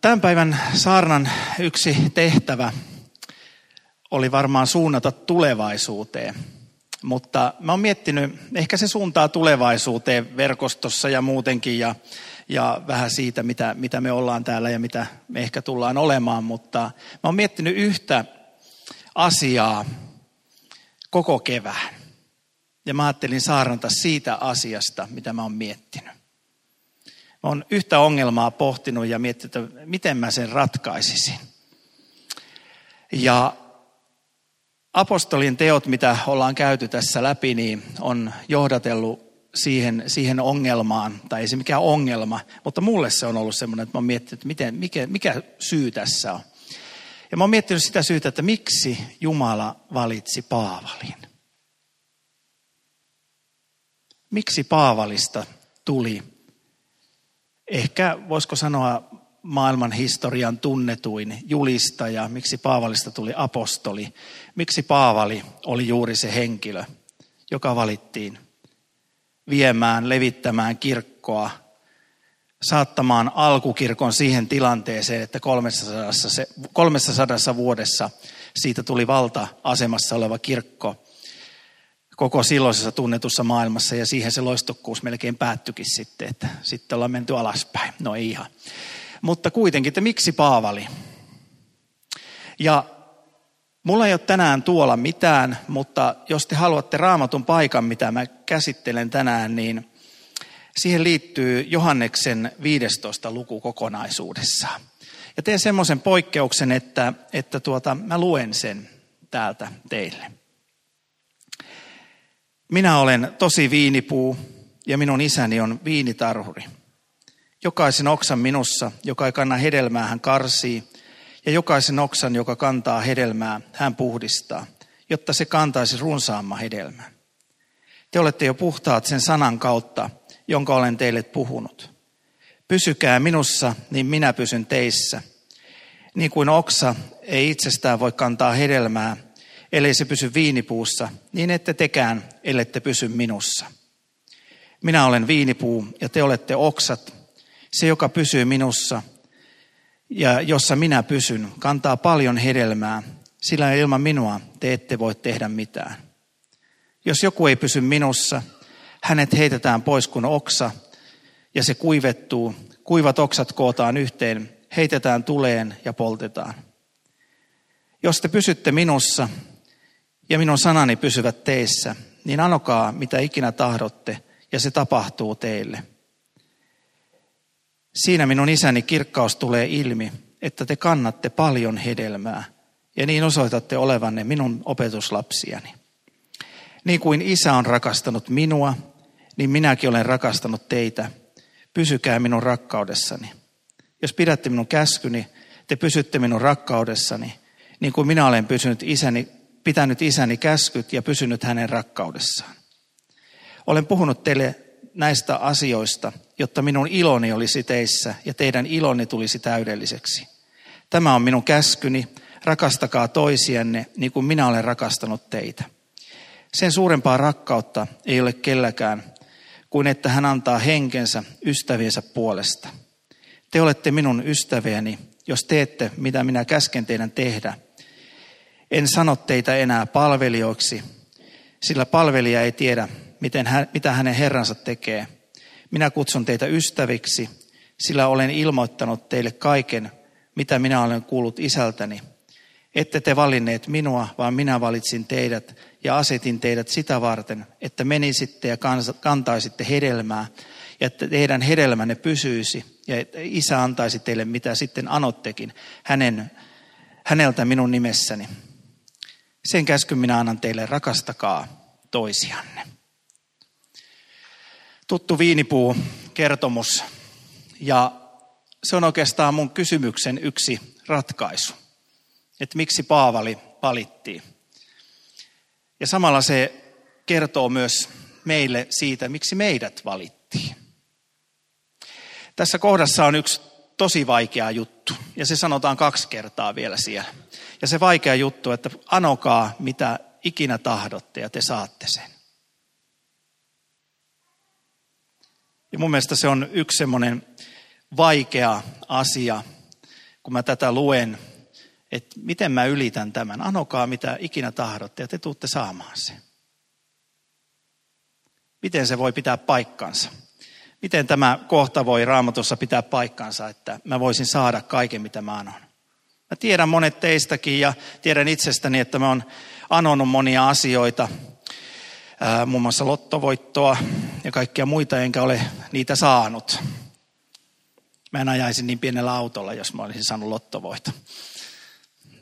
Tämän päivän saarnan yksi tehtävä oli varmaan suunnata tulevaisuuteen. Mutta mä oon miettinyt, ehkä se suuntaa tulevaisuuteen verkostossa ja muutenkin ja, ja vähän siitä, mitä, mitä me ollaan täällä ja mitä me ehkä tullaan olemaan. Mutta mä oon miettinyt yhtä asiaa koko kevään. Ja mä ajattelin saarnata siitä asiasta, mitä mä oon miettinyt. Oon yhtä ongelmaa pohtinut ja miettinyt, että miten mä sen ratkaisisin. Ja apostolien teot, mitä ollaan käyty tässä läpi, niin on johdatellut siihen, siihen ongelmaan, tai ei se mikään ongelma, mutta mulle se on ollut semmoinen, että mä oon miettinyt, että miten, mikä, mikä syy tässä on. Ja mä oon miettinyt sitä syytä, että miksi Jumala valitsi Paavalin. Miksi Paavalista tuli ehkä voisiko sanoa maailman historian tunnetuin julistaja, miksi Paavalista tuli apostoli, miksi Paavali oli juuri se henkilö, joka valittiin viemään, levittämään kirkkoa, saattamaan alkukirkon siihen tilanteeseen, että 300, 300 vuodessa siitä tuli valta-asemassa oleva kirkko koko silloisessa tunnetussa maailmassa ja siihen se loistokkuus melkein päättyikin sitten, että sitten ollaan menty alaspäin. No ei ihan. Mutta kuitenkin, että miksi Paavali? Ja mulla ei ole tänään tuolla mitään, mutta jos te haluatte raamatun paikan, mitä mä käsittelen tänään, niin siihen liittyy Johanneksen 15 luku kokonaisuudessaan. Ja teen semmoisen poikkeuksen, että, että tuota, mä luen sen täältä teille. Minä olen tosi viinipuu ja minun isäni on viinitarhuri. Jokaisen oksan minussa, joka ei kanna hedelmää, hän karsii, ja jokaisen oksan, joka kantaa hedelmää, hän puhdistaa, jotta se kantaisi runsaamman hedelmän. Te olette jo puhtaat sen sanan kautta, jonka olen teille puhunut. Pysykää minussa, niin minä pysyn teissä. Niin kuin oksa ei itsestään voi kantaa hedelmää, ellei se pysy viinipuussa, niin ette tekään, ellette pysy minussa. Minä olen viinipuu ja te olette oksat. Se, joka pysyy minussa ja jossa minä pysyn, kantaa paljon hedelmää, sillä ilman minua te ette voi tehdä mitään. Jos joku ei pysy minussa, hänet heitetään pois kuin oksa ja se kuivettuu. Kuivat oksat kootaan yhteen, heitetään tuleen ja poltetaan. Jos te pysytte minussa ja minun sanani pysyvät teissä, niin anokaa mitä ikinä tahdotte ja se tapahtuu teille. Siinä minun isäni kirkkaus tulee ilmi, että te kannatte paljon hedelmää ja niin osoitatte olevanne minun opetuslapsiani. Niin kuin isä on rakastanut minua, niin minäkin olen rakastanut teitä. Pysykää minun rakkaudessani. Jos pidätte minun käskyni, te pysytte minun rakkaudessani, niin kuin minä olen pysynyt isäni pitänyt isäni käskyt ja pysynyt hänen rakkaudessaan. Olen puhunut teille näistä asioista, jotta minun iloni olisi teissä ja teidän iloni tulisi täydelliseksi. Tämä on minun käskyni, rakastakaa toisianne niin kuin minä olen rakastanut teitä. Sen suurempaa rakkautta ei ole kelläkään kuin että hän antaa henkensä ystäviensä puolesta. Te olette minun ystäviäni, jos teette, mitä minä käsken teidän tehdä – en sano teitä enää palvelijoiksi, sillä palvelija ei tiedä, miten hän, mitä hänen herransa tekee. Minä kutsun teitä ystäviksi, sillä olen ilmoittanut teille kaiken, mitä minä olen kuullut isältäni. Ette te valinneet minua, vaan minä valitsin teidät ja asetin teidät sitä varten, että menisitte ja kantaisitte hedelmää ja että teidän hedelmänne pysyisi ja että isä antaisi teille mitä sitten anottekin hänen, häneltä minun nimessäni. Sen käskyn minä annan teille, rakastakaa toisianne. Tuttu viinipuu kertomus ja se on oikeastaan mun kysymyksen yksi ratkaisu, että miksi Paavali valittiin. Ja samalla se kertoo myös meille siitä, miksi meidät valittiin. Tässä kohdassa on yksi tosi vaikea juttu ja se sanotaan kaksi kertaa vielä siellä. Ja se vaikea juttu, että anokaa mitä ikinä tahdotte ja te saatte sen. Ja mun mielestä se on yksi semmoinen vaikea asia, kun mä tätä luen, että miten mä ylitän tämän. Anokaa mitä ikinä tahdotte ja te tuutte saamaan sen. Miten se voi pitää paikkansa? Miten tämä kohta voi raamatussa pitää paikkansa, että mä voisin saada kaiken, mitä mä anon? Mä tiedän monet teistäkin ja tiedän itsestäni, että mä oon anonut monia asioita, muun muassa lottovoittoa ja kaikkia muita, enkä ole niitä saanut. Mä en ajaisi niin pienellä autolla, jos mä olisin saanut lottovoita.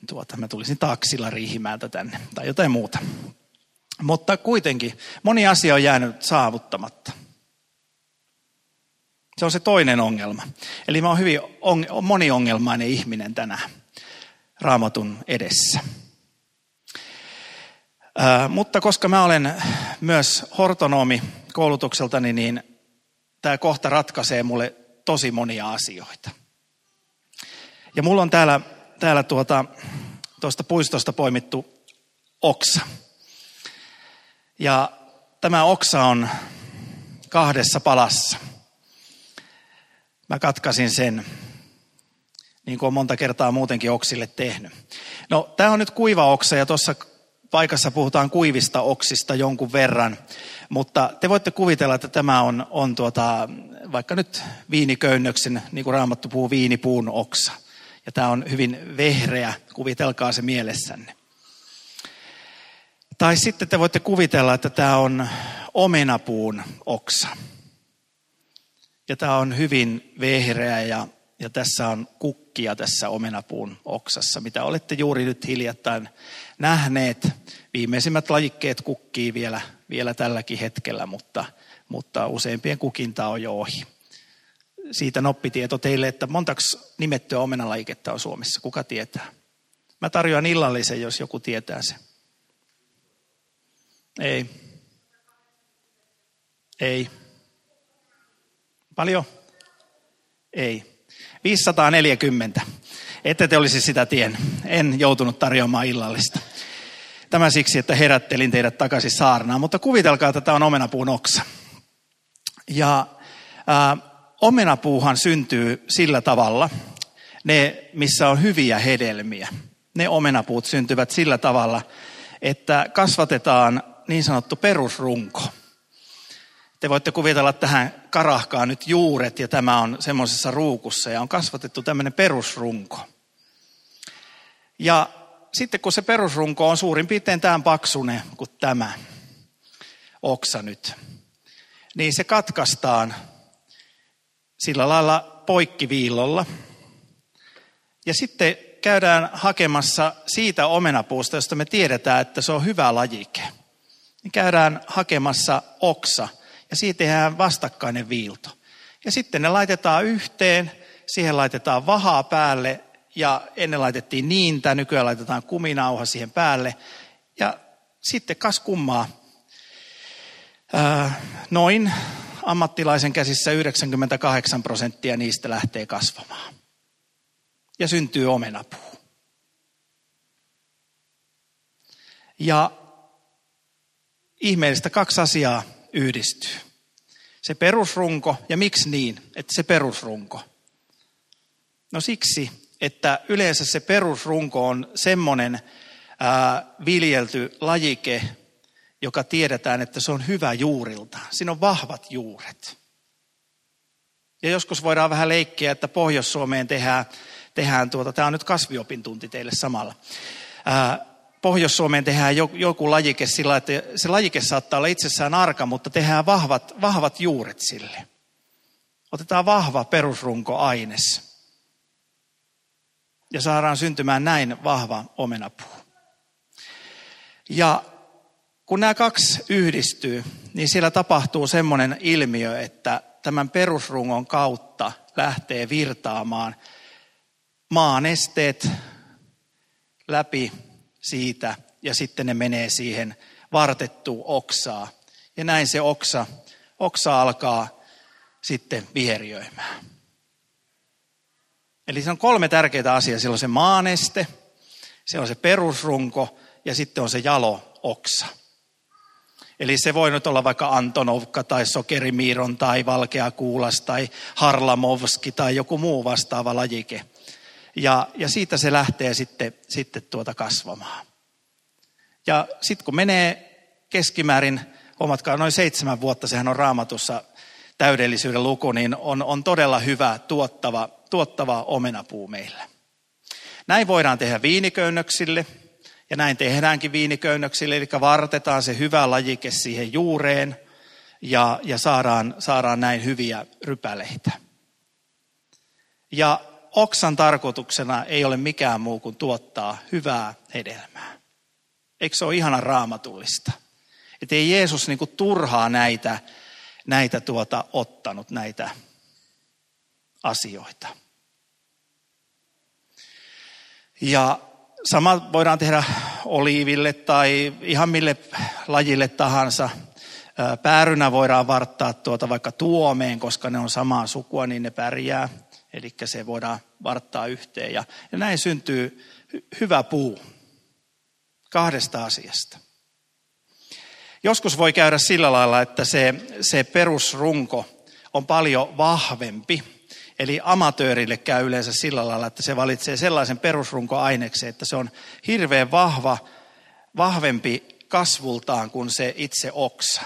Tuota, mä tulisin taksilla Riihimäeltä tänne tai jotain muuta. Mutta kuitenkin moni asia on jäänyt saavuttamatta. Se on se toinen ongelma. Eli mä oon hyvin on, moniongelmainen ihminen tänään raamatun edessä. Ää, mutta koska mä olen myös hortonomi koulutukseltani, niin tämä kohta ratkaisee mulle tosi monia asioita. Ja mulla on täällä, täällä tuota, tuosta puistosta poimittu oksa. Ja tämä oksa on kahdessa palassa. Mä katkasin sen, niin kuin on monta kertaa muutenkin oksille tehnyt. No, tämä on nyt kuiva oksa ja tuossa paikassa puhutaan kuivista oksista jonkun verran, mutta te voitte kuvitella, että tämä on, on tuota, vaikka nyt viiniköynnöksen, niin kuin Raamattu puhuu, viinipuun oksa. Ja tämä on hyvin vehreä, kuvitelkaa se mielessänne. Tai sitten te voitte kuvitella, että tämä on omenapuun oksa. Ja tämä on hyvin vehreä ja, ja tässä on kukkia tässä omenapuun oksassa, mitä olette juuri nyt hiljattain nähneet. Viimeisimmät lajikkeet kukkii vielä, vielä tälläkin hetkellä, mutta, mutta useimpien kukinta on jo ohi. Siitä noppitieto teille, että montaks nimettyä omenalajiketta on Suomessa, kuka tietää? Mä tarjoan illallisen, jos joku tietää se. Ei. Ei. Paljon? Ei. 540. Ette te olisi sitä tien. En joutunut tarjoamaan illallista. Tämä siksi, että herättelin teidät takaisin saarnaan, mutta kuvitelkaa, että tämä on omenapuun oksa. Ja ää, omenapuuhan syntyy sillä tavalla, ne missä on hyviä hedelmiä, ne omenapuut syntyvät sillä tavalla, että kasvatetaan niin sanottu perusrunko. Te voitte kuvitella tähän karahkaan nyt juuret ja tämä on semmoisessa ruukussa ja on kasvatettu tämmöinen perusrunko. Ja sitten kun se perusrunko on suurin piirtein tämän paksune kuin tämä oksa nyt, niin se katkaistaan sillä lailla poikkiviillolla. Ja sitten käydään hakemassa siitä omenapuusta, josta me tiedetään, että se on hyvä lajike. Niin käydään hakemassa oksa ja siitä tehdään vastakkainen viilto. Ja sitten ne laitetaan yhteen, siihen laitetaan vahaa päälle ja ennen laitettiin niintä, nykyään laitetaan kuminauha siihen päälle. Ja sitten kas kummaa, ää, noin ammattilaisen käsissä 98 prosenttia niistä lähtee kasvamaan. Ja syntyy omenapuu. Ja ihmeellistä kaksi asiaa yhdistyy. Se perusrunko, ja miksi niin, että se perusrunko? No siksi, että yleensä se perusrunko on semmoinen ää, viljelty lajike, joka tiedetään, että se on hyvä juurilta. Siinä on vahvat juuret. Ja joskus voidaan vähän leikkiä, että Pohjois-Suomeen tehdään, tehdään tuota, tämä on nyt kasviopintunti teille samalla. Ää, Pohjois-Suomeen tehdään joku lajike sillä, että se lajike saattaa olla itsessään arka, mutta tehdään vahvat, vahvat juuret sille. Otetaan vahva perusrunkoaines. Ja saadaan syntymään näin vahva omenapuu. Ja kun nämä kaksi yhdistyy, niin siellä tapahtuu semmoinen ilmiö, että tämän perusrungon kautta lähtee virtaamaan maanesteet läpi siitä ja sitten ne menee siihen vartettuun oksaa. Ja näin se oksa, oksa alkaa sitten viheriöimään. Eli se on kolme tärkeää asiaa. Siellä on se maaneste, se on se perusrunko ja sitten on se jalo oksa. Eli se voi nyt olla vaikka Antonovka tai Sokerimiiron tai Valkeakuulas tai Harlamovski tai joku muu vastaava lajike. Ja, ja siitä se lähtee sitten, sitten tuota kasvamaan. Ja sitten kun menee keskimäärin, huomatkaa noin seitsemän vuotta, sehän on raamatussa täydellisyyden luku, niin on, on todella hyvä tuottava, tuottava omenapuu meillä. Näin voidaan tehdä viiniköynnöksille, ja näin tehdäänkin viiniköynnöksille, eli vartetaan se hyvä lajike siihen juureen, ja, ja saadaan, saadaan näin hyviä rypäleitä. Ja oksan tarkoituksena ei ole mikään muu kuin tuottaa hyvää hedelmää. Eikö se ole ihana raamatullista? Että ei Jeesus niin turhaa näitä, näitä tuota, ottanut, näitä asioita. Ja sama voidaan tehdä oliiville tai ihan mille lajille tahansa. Päärynä voidaan varttaa tuota vaikka tuomeen, koska ne on samaa sukua, niin ne pärjää. Eli se voidaan varttaa yhteen. Ja, ja näin syntyy hyvä puu kahdesta asiasta. Joskus voi käydä sillä lailla, että se, se perusrunko on paljon vahvempi. Eli amatöörille käy yleensä sillä lailla, että se valitsee sellaisen perusrunkoaineksen, että se on hirveän vahva, vahvempi kasvultaan kuin se itse oksa.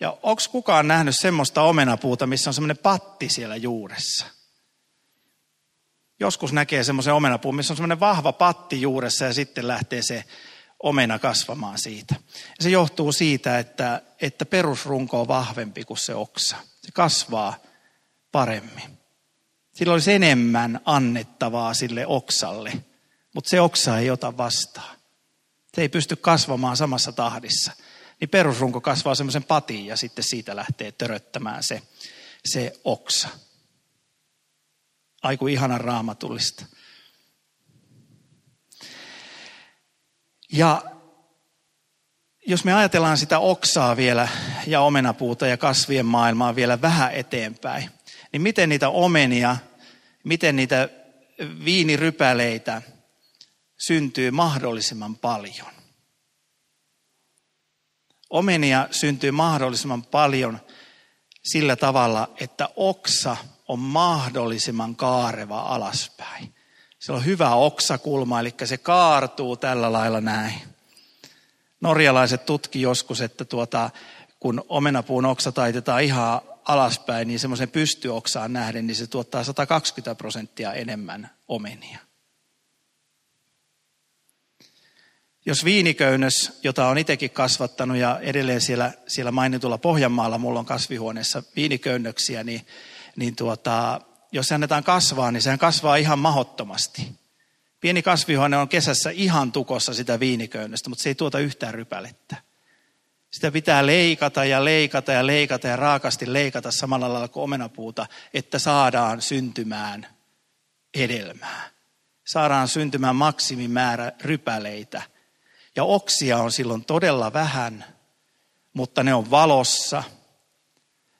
Ja onko kukaan nähnyt semmoista omenapuuta, missä on semmoinen patti siellä juuressa? Joskus näkee semmoisen omenapuun, missä on semmoinen vahva patti juuressa ja sitten lähtee se omena kasvamaan siitä. Ja se johtuu siitä, että, että perusrunko on vahvempi kuin se oksa. Se kasvaa paremmin. Sillä olisi enemmän annettavaa sille oksalle, mutta se oksa ei ota vastaan. Se ei pysty kasvamaan samassa tahdissa. Niin perusrunko kasvaa semmoisen patin ja sitten siitä lähtee töröttämään se, se oksa. Aiku ihana raamatullista. Ja jos me ajatellaan sitä oksaa vielä ja omenapuuta ja kasvien maailmaa vielä vähän eteenpäin, niin miten niitä omenia, miten niitä viinirypäleitä syntyy mahdollisimman paljon? Omenia syntyy mahdollisimman paljon sillä tavalla, että oksa on mahdollisimman kaareva alaspäin. Se on hyvä oksakulma, eli se kaartuu tällä lailla näin. Norjalaiset tutki joskus, että tuota, kun omenapuun oksa taitetaan ihan alaspäin, niin semmoisen pystyoksaan nähden, niin se tuottaa 120 prosenttia enemmän omenia. Jos viiniköynnös, jota on itsekin kasvattanut ja edelleen siellä, siellä mainitulla Pohjanmaalla mulla on kasvihuoneessa viiniköynnöksiä, niin, niin tuota, jos se annetaan kasvaa, niin sehän kasvaa ihan mahottomasti. Pieni kasvihuone on kesässä ihan tukossa sitä viiniköynnöstä, mutta se ei tuota yhtään rypälettä. Sitä pitää leikata ja leikata ja leikata ja raakasti leikata samalla lailla kuin omenapuuta, että saadaan syntymään hedelmää. Saadaan syntymään maksimimäärä rypäleitä. Ja oksia on silloin todella vähän, mutta ne on valossa –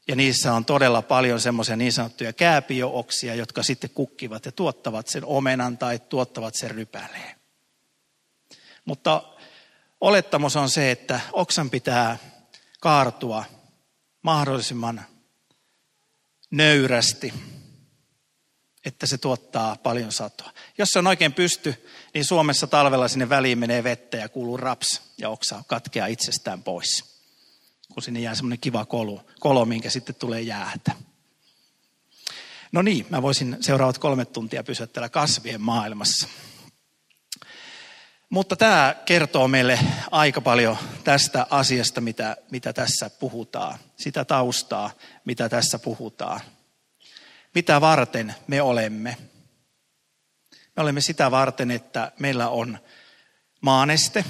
ja niissä on todella paljon semmoisia niin sanottuja kääpiöoksia, jotka sitten kukkivat ja tuottavat sen omenan tai tuottavat sen rypäleen. Mutta olettamus on se, että oksan pitää kaartua mahdollisimman nöyrästi, että se tuottaa paljon satoa. Jos se on oikein pysty, niin Suomessa talvella sinne väliin menee vettä ja kuuluu raps ja oksa katkeaa itsestään pois kun sinne jää semmoinen kiva kolo, kolo, minkä sitten tulee jäätä. No niin, mä voisin seuraavat kolme tuntia pysyä kasvien maailmassa. Mutta tämä kertoo meille aika paljon tästä asiasta, mitä, mitä tässä puhutaan. Sitä taustaa, mitä tässä puhutaan. Mitä varten me olemme? Me olemme sitä varten, että meillä on maaneste,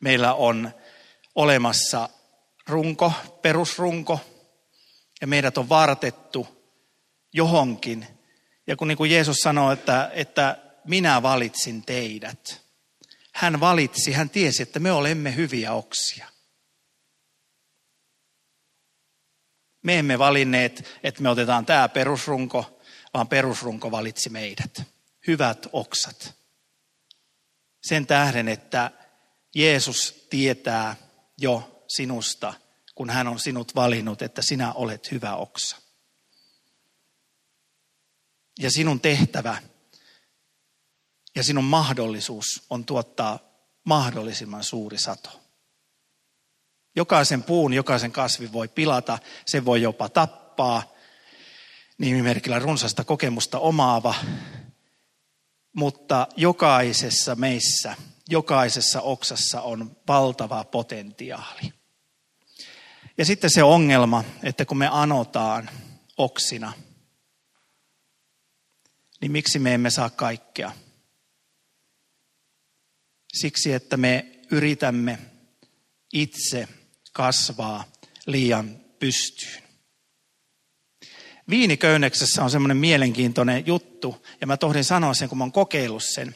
meillä on olemassa runko, perusrunko, ja meidät on vartettu johonkin. Ja kun niin kuin Jeesus sanoi, että, että minä valitsin teidät. Hän valitsi, hän tiesi, että me olemme hyviä oksia. Me emme valinneet, että me otetaan tämä perusrunko, vaan perusrunko valitsi meidät. Hyvät oksat. Sen tähden, että Jeesus tietää jo sinusta, kun hän on sinut valinnut, että sinä olet hyvä oksa. Ja sinun tehtävä ja sinun mahdollisuus on tuottaa mahdollisimman suuri sato. Jokaisen puun, jokaisen kasvin voi pilata, se voi jopa tappaa, nimimerkillä runsasta kokemusta omaava, mutta jokaisessa meissä, jokaisessa oksassa on valtava potentiaali. Ja sitten se ongelma, että kun me anotaan oksina, niin miksi me emme saa kaikkea? Siksi, että me yritämme itse kasvaa liian pystyyn. Viiniköyneksessä on semmoinen mielenkiintoinen juttu, ja mä tohdin sanoa sen, kun mä oon kokeillut sen.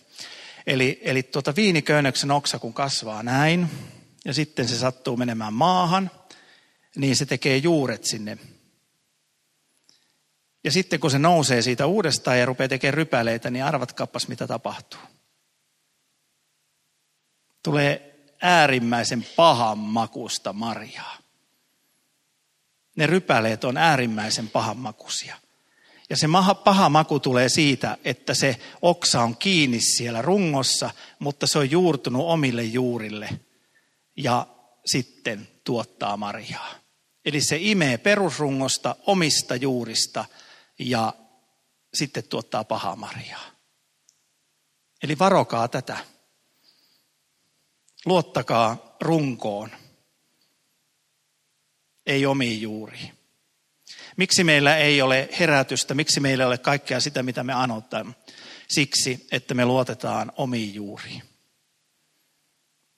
Eli, eli tuota viiniköynnöksen oksa, kun kasvaa näin, ja sitten se sattuu menemään maahan, niin se tekee juuret sinne. Ja sitten kun se nousee siitä uudestaan ja rupeaa tekemään rypäleitä, niin arvatkaapas mitä tapahtuu. Tulee äärimmäisen pahan makusta marjaa. Ne rypäleet on äärimmäisen pahan makuisia. Ja se paha maku tulee siitä, että se oksa on kiinni siellä rungossa, mutta se on juurtunut omille juurille ja sitten tuottaa marjaa. Eli se imee perusrungosta omista juurista ja sitten tuottaa pahaa marjaa. Eli varokaa tätä. Luottakaa runkoon, ei omiin juuriin. Miksi meillä ei ole herätystä, miksi meillä ei ole kaikkea sitä, mitä me anotaan? Siksi, että me luotetaan omiin juuriin.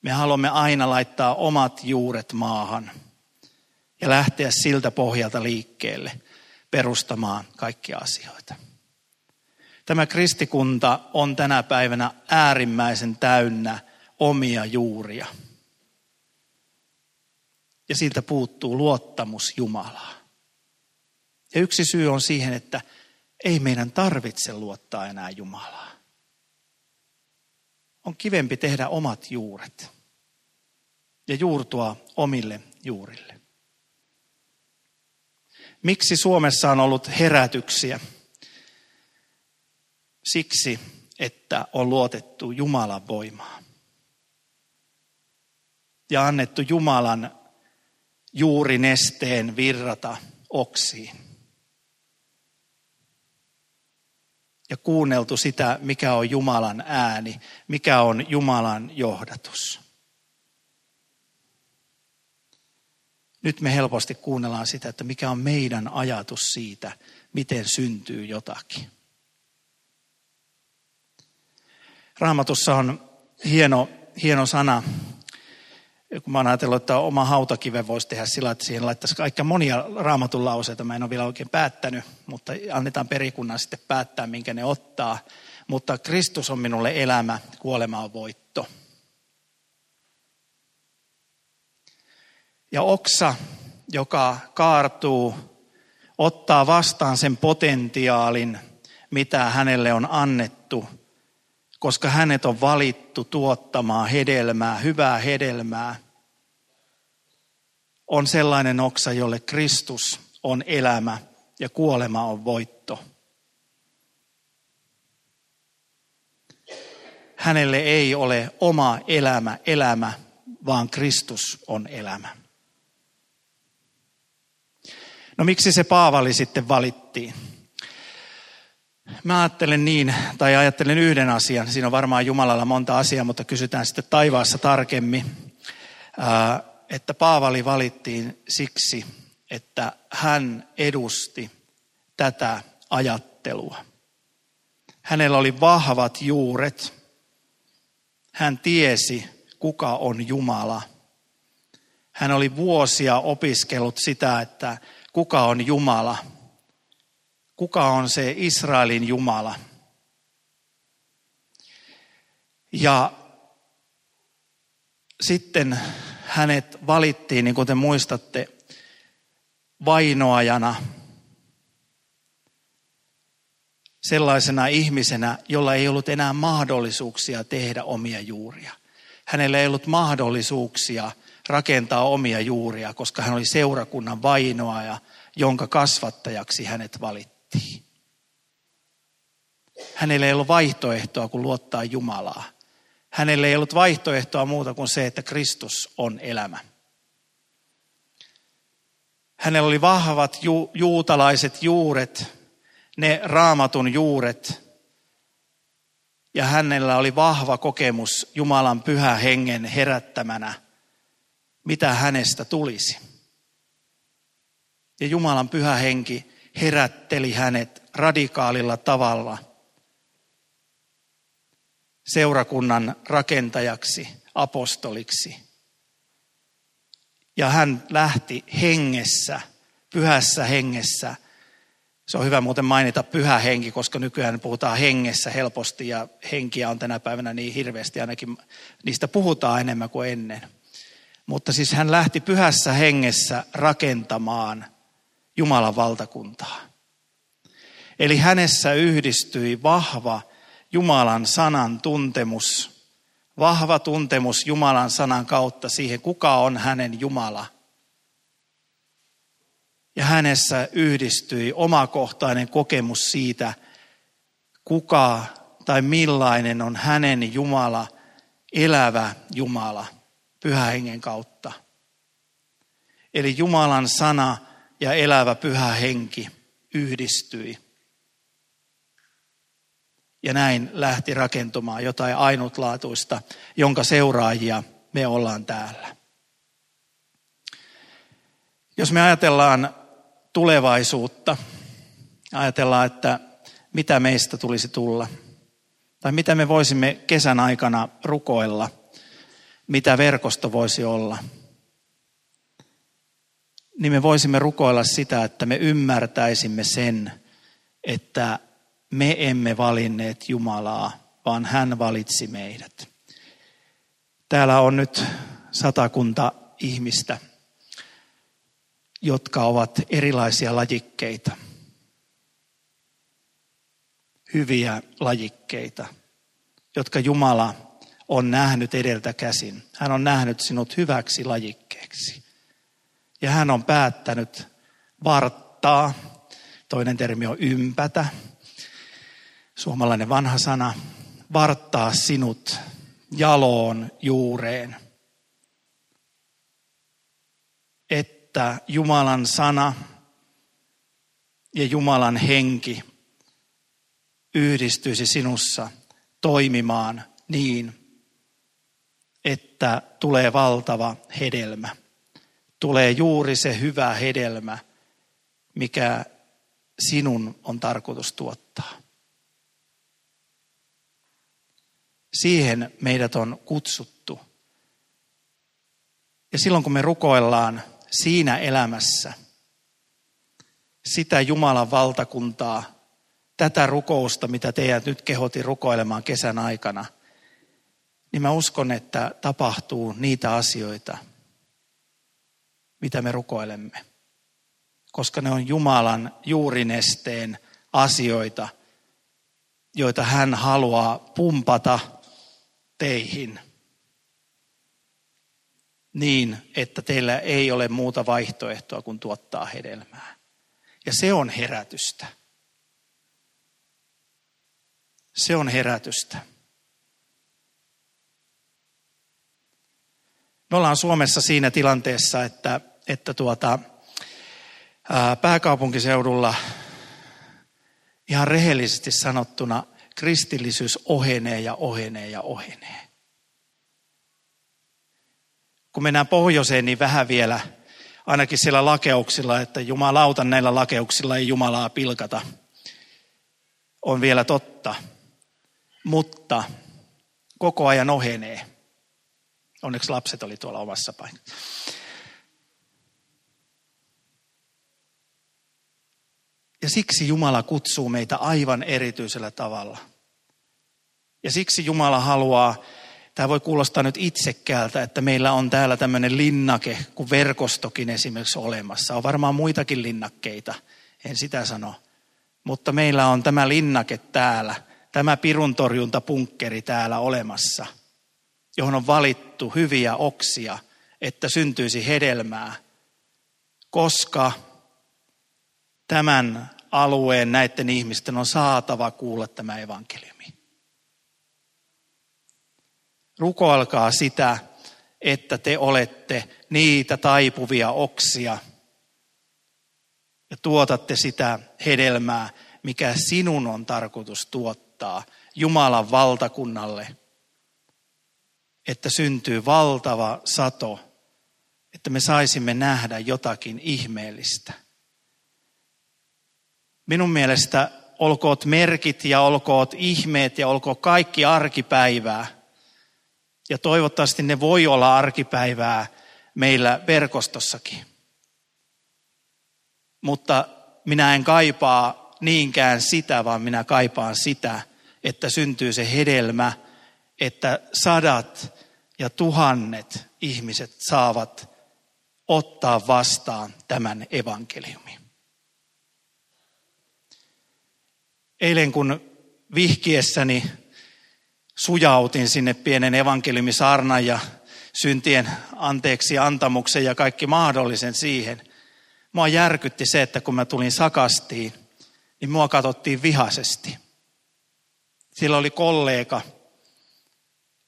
Me haluamme aina laittaa omat juuret maahan ja lähteä siltä pohjalta liikkeelle perustamaan kaikkia asioita. Tämä kristikunta on tänä päivänä äärimmäisen täynnä omia juuria. Ja siltä puuttuu luottamus Jumalaa. Ja yksi syy on siihen, että ei meidän tarvitse luottaa enää Jumalaa. On kivempi tehdä omat juuret ja juurtua omille juurille. Miksi Suomessa on ollut herätyksiä? Siksi, että on luotettu Jumalan voimaa ja annettu Jumalan juurinesteen virrata oksiin. Ja kuunneltu sitä, mikä on Jumalan ääni, mikä on Jumalan johdatus. Nyt me helposti kuunnellaan sitä, että mikä on meidän ajatus siitä, miten syntyy jotakin. Raamatussa on hieno, hieno sana, kun mä oon ajatellut, että oma hautakiven voisi tehdä sillä, että siihen laittaisi kaikkia monia raamatun lauseita. Mä en ole vielä oikein päättänyt, mutta annetaan perikunnan sitten päättää, minkä ne ottaa. Mutta Kristus on minulle elämä, kuolema on voitto. Ja oksa, joka kaartuu, ottaa vastaan sen potentiaalin, mitä hänelle on annettu – koska hänet on valittu tuottamaan hedelmää, hyvää hedelmää, on sellainen oksa, jolle Kristus on elämä ja kuolema on voitto. Hänelle ei ole oma elämä elämä, vaan Kristus on elämä. No miksi se Paavali sitten valittiin? Mä ajattelen niin, tai ajattelen yhden asian. Siinä on varmaan Jumalalla monta asiaa, mutta kysytään sitten taivaassa tarkemmin. Että Paavali valittiin siksi, että hän edusti tätä ajattelua. Hänellä oli vahvat juuret. Hän tiesi, kuka on Jumala. Hän oli vuosia opiskellut sitä, että kuka on Jumala – kuka on se Israelin Jumala. Ja sitten hänet valittiin, niin kuin te muistatte, vainoajana, sellaisena ihmisenä, jolla ei ollut enää mahdollisuuksia tehdä omia juuria. Hänellä ei ollut mahdollisuuksia rakentaa omia juuria, koska hän oli seurakunnan vainoaja, jonka kasvattajaksi hänet valittiin. Hänellä ei ollut vaihtoehtoa kuin luottaa Jumalaa. Hänellä ei ollut vaihtoehtoa muuta kuin se, että Kristus on elämä. Hänellä oli vahvat ju- juutalaiset juuret, ne raamatun juuret. Ja hänellä oli vahva kokemus Jumalan pyhä hengen herättämänä, mitä hänestä tulisi. Ja Jumalan pyhä henki herätteli hänet radikaalilla tavalla seurakunnan rakentajaksi, apostoliksi – ja hän lähti hengessä, pyhässä hengessä. Se on hyvä muuten mainita pyhä henki, koska nykyään puhutaan hengessä helposti ja henkiä on tänä päivänä niin hirveästi, ainakin niistä puhutaan enemmän kuin ennen. Mutta siis hän lähti pyhässä hengessä rakentamaan Jumalan valtakuntaa. Eli hänessä yhdistyi vahva Jumalan sanan tuntemus vahva tuntemus Jumalan sanan kautta siihen, kuka on hänen Jumala. Ja hänessä yhdistyi omakohtainen kokemus siitä, kuka tai millainen on hänen Jumala, elävä Jumala, pyhä hengen kautta. Eli Jumalan sana ja elävä pyhä henki yhdistyi. Ja näin lähti rakentumaan jotain ainutlaatuista, jonka seuraajia me ollaan täällä. Jos me ajatellaan tulevaisuutta, ajatellaan, että mitä meistä tulisi tulla, tai mitä me voisimme kesän aikana rukoilla, mitä verkosto voisi olla, niin me voisimme rukoilla sitä, että me ymmärtäisimme sen, että me emme valinneet Jumalaa, vaan hän valitsi meidät. Täällä on nyt satakunta ihmistä, jotka ovat erilaisia lajikkeita. Hyviä lajikkeita, jotka Jumala on nähnyt edeltä käsin. Hän on nähnyt sinut hyväksi lajikkeeksi. Ja hän on päättänyt varttaa, toinen termi on ympätä, suomalainen vanha sana, varttaa sinut jaloon juureen. Että Jumalan sana ja Jumalan henki yhdistyisi sinussa toimimaan niin, että tulee valtava hedelmä. Tulee juuri se hyvä hedelmä, mikä sinun on tarkoitus tuottaa. Siihen meidät on kutsuttu. Ja silloin kun me rukoillaan siinä elämässä sitä Jumalan valtakuntaa, tätä rukousta, mitä teidät nyt kehotin rukoilemaan kesän aikana, niin mä uskon, että tapahtuu niitä asioita, mitä me rukoilemme. Koska ne on Jumalan juurinesteen asioita, joita hän haluaa pumpata – teihin niin, että teillä ei ole muuta vaihtoehtoa kuin tuottaa hedelmää. Ja se on herätystä. Se on herätystä. Me ollaan Suomessa siinä tilanteessa, että, että tuota, ää, pääkaupunkiseudulla ihan rehellisesti sanottuna – kristillisyys ohenee ja ohenee ja ohenee. Kun mennään pohjoiseen, niin vähän vielä, ainakin siellä lakeuksilla, että jumalauta näillä lakeuksilla ei Jumalaa pilkata, on vielä totta. Mutta koko ajan ohenee. Onneksi lapset oli tuolla omassa paikassa. Ja siksi Jumala kutsuu meitä aivan erityisellä tavalla. Ja siksi Jumala haluaa, tämä voi kuulostaa nyt itsekkäältä, että meillä on täällä tämmöinen linnake, kuin verkostokin esimerkiksi olemassa. On varmaan muitakin linnakkeita, en sitä sano. Mutta meillä on tämä linnake täällä, tämä piruntorjuntapunkkeri täällä olemassa, johon on valittu hyviä oksia että syntyisi hedelmää, koska tämän alueen näiden ihmisten on saatava kuulla tämä evankeliumi. Rukoilkaa sitä, että te olette niitä taipuvia oksia ja tuotatte sitä hedelmää, mikä sinun on tarkoitus tuottaa Jumalan valtakunnalle, että syntyy valtava sato, että me saisimme nähdä jotakin ihmeellistä. Minun mielestä olkoot merkit ja olkoot ihmeet ja olkoot kaikki arkipäivää. Ja toivottavasti ne voi olla arkipäivää meillä verkostossakin. Mutta minä en kaipaa niinkään sitä, vaan minä kaipaan sitä, että syntyy se hedelmä, että sadat ja tuhannet ihmiset saavat ottaa vastaan tämän evankeliumin. Eilen kun vihkiessäni sujautin sinne pienen evankeliumisarnan ja syntien anteeksi antamuksen ja kaikki mahdollisen siihen. Mua järkytti se, että kun mä tulin sakastiin, niin mua katsottiin vihaisesti. Sillä oli kollega,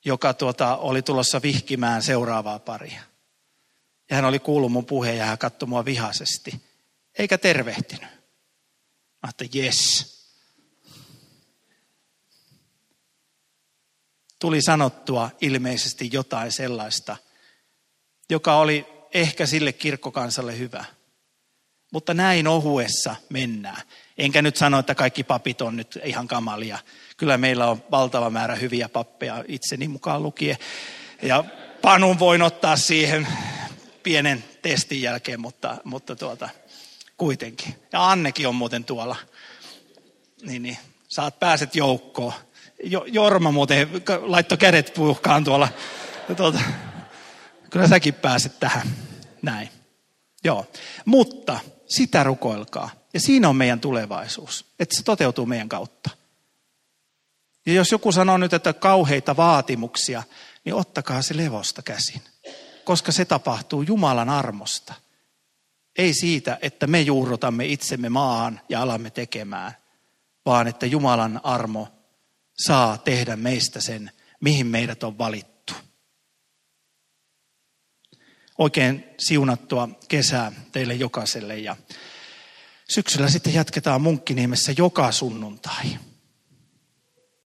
joka tuota, oli tulossa vihkimään seuraavaa paria. Ja hän oli kuullut mun puheen ja hän katsoi mua vihaisesti, eikä tervehtinyt. Mä ajattelin, yes. Tuli sanottua ilmeisesti jotain sellaista, joka oli ehkä sille kirkkokansalle hyvä. Mutta näin ohuessa mennään. Enkä nyt sano, että kaikki papit on nyt ihan kamalia. Kyllä meillä on valtava määrä hyviä pappeja itseni mukaan lukien. Ja panun voin ottaa siihen pienen testin jälkeen, mutta, mutta tuota, kuitenkin. Ja Annekin on muuten tuolla. Niin, niin. Saat pääset joukkoon. Jo, Jorma muuten laitto kädet puhkaan tuolla. Tuota, kyllä säkin pääset tähän. Näin. Joo. Mutta sitä rukoilkaa. Ja siinä on meidän tulevaisuus. Että se toteutuu meidän kautta. Ja jos joku sanoo nyt, että kauheita vaatimuksia, niin ottakaa se levosta käsin. Koska se tapahtuu Jumalan armosta. Ei siitä, että me juurrutamme itsemme maahan ja alamme tekemään, vaan että Jumalan armo saa tehdä meistä sen, mihin meidät on valittu. Oikein siunattua kesää teille jokaiselle ja syksyllä sitten jatketaan Munkkiniemessä joka sunnuntai.